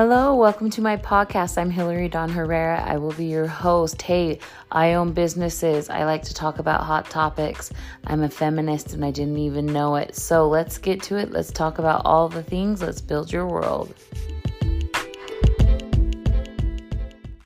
Hello, welcome to my podcast. I'm Hillary Don Herrera. I will be your host. Hey, I own businesses. I like to talk about hot topics. I'm a feminist and I didn't even know it. So let's get to it. Let's talk about all the things. Let's build your world.